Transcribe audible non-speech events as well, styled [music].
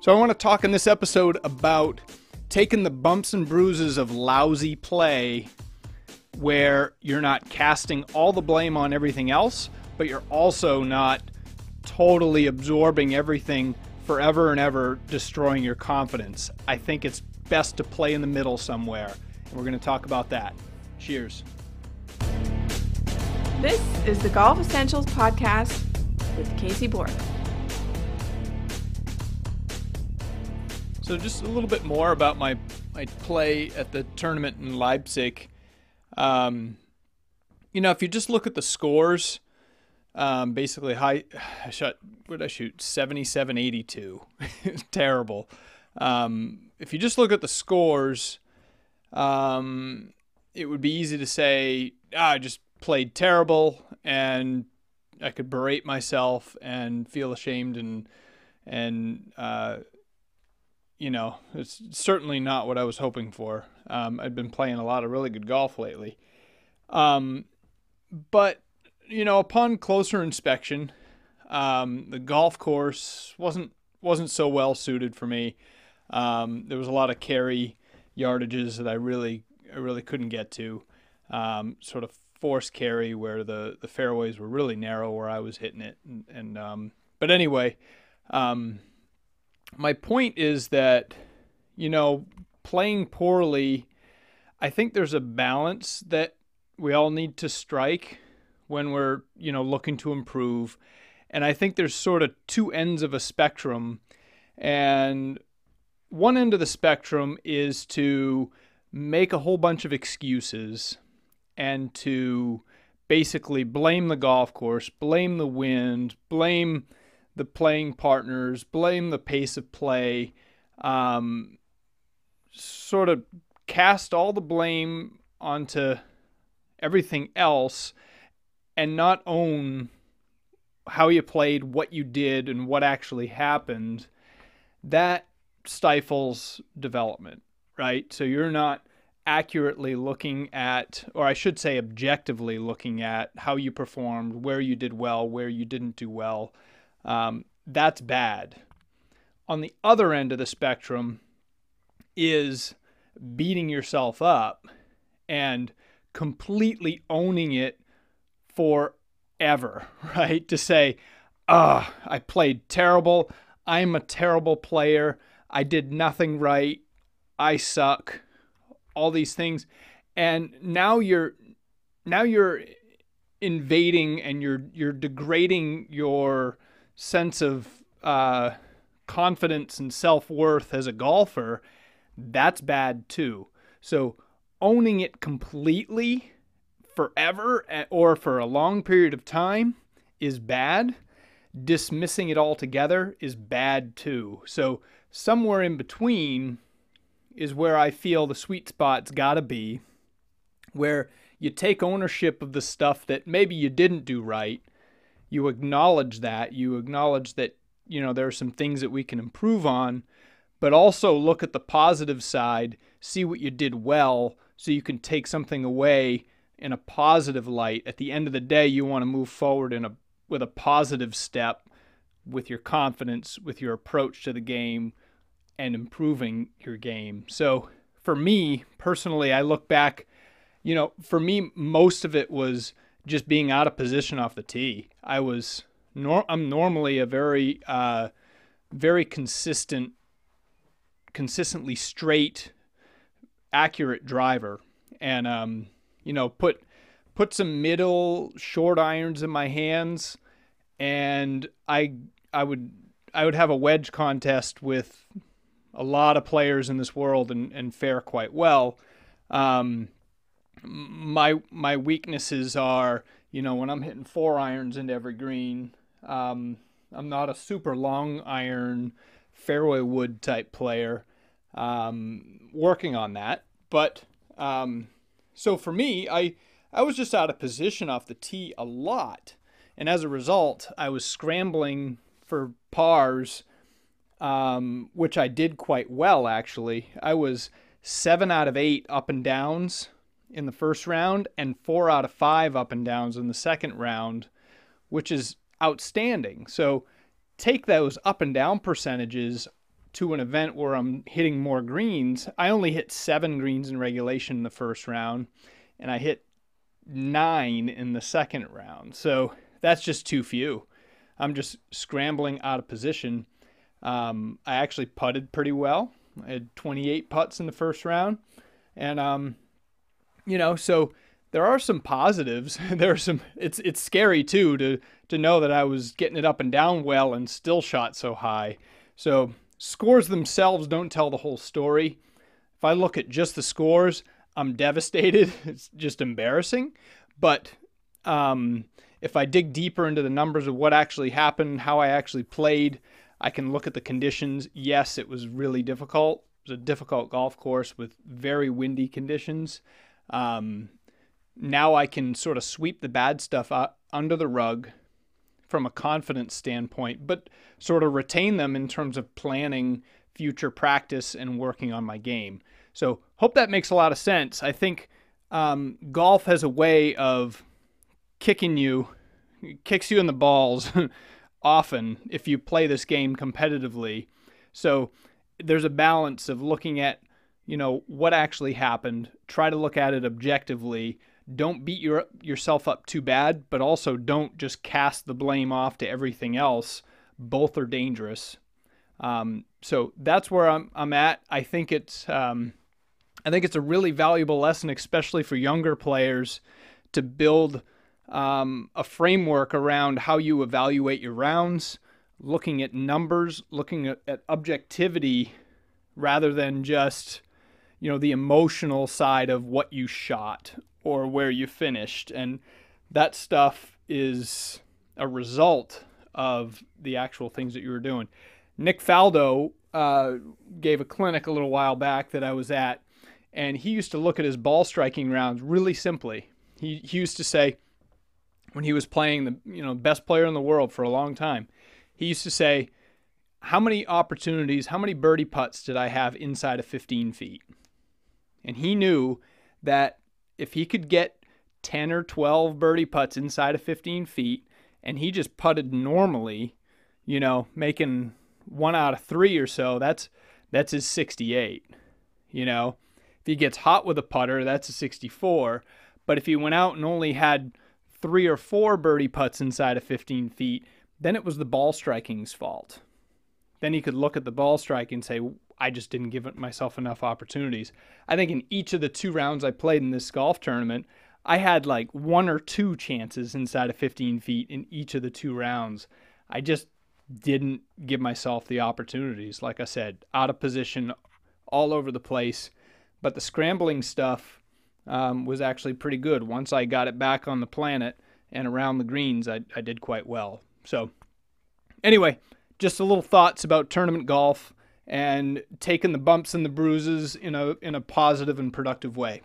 So, I want to talk in this episode about taking the bumps and bruises of lousy play where you're not casting all the blame on everything else, but you're also not totally absorbing everything forever and ever, destroying your confidence. I think it's best to play in the middle somewhere. And we're going to talk about that. Cheers. This is the Golf Essentials Podcast with Casey Bourque. So, just a little bit more about my, my play at the tournament in Leipzig. Um, you know, if you just look at the scores, um, basically, high, [sighs] I shot, what did I shoot? 77 82. [laughs] Terrible. Um, if you just look at the scores, um, it would be easy to say, ah, I just played terrible and I could berate myself and feel ashamed and, and, uh, you know, it's certainly not what I was hoping for. Um, I've been playing a lot of really good golf lately. Um, but, you know, upon closer inspection, um, the golf course wasn't wasn't so well suited for me. Um, there was a lot of carry yardages that I really I really couldn't get to. Um, sort of forced carry where the, the fairways were really narrow where I was hitting it. And, and um, but anyway, my point is that, you know, playing poorly, I think there's a balance that we all need to strike when we're, you know, looking to improve. And I think there's sort of two ends of a spectrum. And one end of the spectrum is to make a whole bunch of excuses and to basically blame the golf course, blame the wind, blame the playing partners, blame the pace of play, um, sort of cast all the blame onto everything else and not own how you played, what you did, and what actually happened. That stifles development, right? So you're not accurately looking at, or I should say, objectively looking at how you performed, where you did well, where you didn't do well um, that's bad. On the other end of the spectrum is beating yourself up and completely owning it forever, [laughs] right? To say, ah, I played terrible. I'm a terrible player. I did nothing right. I suck. All these things. And now you're now you're invading and you're you're degrading your sense of uh, confidence and self worth as a golfer, that's bad too. So owning it completely forever eh, or for a long period of time is bad. Dismissing it altogether is bad too. So somewhere in between is where I feel the sweet spot's got to be, where you take ownership of the stuff that maybe you didn't do right you acknowledge that you acknowledge that you know there are some things that we can improve on but also look at the positive side see what you did well so you can take something away in a positive light. At the end of the day you want to move forward in a with a positive step with your confidence with your approach to the game and improving your game. So for me personally i look back you know for me most of it was just being out of position off the tee. I was nor- I'm normally a very uh, very consistent consistently straight accurate driver and um, you know put put some middle short irons in my hands and I I would I would have a wedge contest with a lot of players in this world and, and fare quite well. Um, my my weaknesses are, you know, when I'm hitting four irons into every green, um, I'm not a super long iron fairway wood type player. Um, working on that, but um, so for me, I I was just out of position off the tee a lot, and as a result, I was scrambling for pars, um, which I did quite well actually. I was seven out of eight up and downs in the first round and four out of five up and downs in the second round, which is outstanding. So take those up and down percentages to an event where I'm hitting more greens, I only hit seven greens in regulation in the first round, and I hit nine in the second round. So that's just too few. I'm just scrambling out of position. Um, I actually putted pretty well. I had 28 putts in the first round, and um, you know, so there are some positives. [laughs] there are some. It's it's scary too to to know that I was getting it up and down well and still shot so high. So scores themselves don't tell the whole story. If I look at just the scores, I'm devastated. [laughs] It's just embarrassing. But um, if I dig deeper into the numbers of what actually happened, how I actually played, I can look at the conditions. Yes, it was really difficult. It was a difficult golf course with very windy conditions. Um, now I can sort of sweep the bad stuff under the rug from a confidence standpoint, but sort of retain them in terms of planning future practice and working on my game. So, hope that makes a lot of sense. I think um, golf has a way of kicking you, kicks you in the balls [laughs] often if you play this game competitively. So, there's a balance of looking at, you know, what actually happened, try to look at it objectively, don't beat your, yourself up too bad, but also don't just cast the blame off to everything else. Both are dangerous. Um, so that's where I'm, I'm at. I think it's um, I think it's a really valuable lesson, especially for younger players, to build um, a framework around how you evaluate your rounds, looking at numbers, looking at, at objectivity, rather than just you know the emotional side of what you shot or where you finished. And that stuff is a result of the actual things that you were doing. Nick Faldo uh, gave a clinic a little while back that I was at, and he used to look at his ball striking rounds really simply. He, he used to say, when he was playing the you know best player in the world for a long time, he used to say, "How many opportunities, how many birdie putts did I have inside of 15 feet?" And he knew that if he could get 10 or 12 birdie putts inside of 15 feet and he just putted normally, you know, making one out of three or so, that's that's his 68. You know, if he gets hot with a putter, that's a 64. But if he went out and only had three or four birdie putts inside of 15 feet, then it was the ball striking's fault. Then he could look at the ball striking and say, I just didn't give myself enough opportunities. I think in each of the two rounds I played in this golf tournament, I had like one or two chances inside of 15 feet in each of the two rounds. I just didn't give myself the opportunities. Like I said, out of position, all over the place. But the scrambling stuff um, was actually pretty good. Once I got it back on the planet and around the greens, I, I did quite well. So, anyway, just a little thoughts about tournament golf and taking the bumps and the bruises in a in a positive and productive way.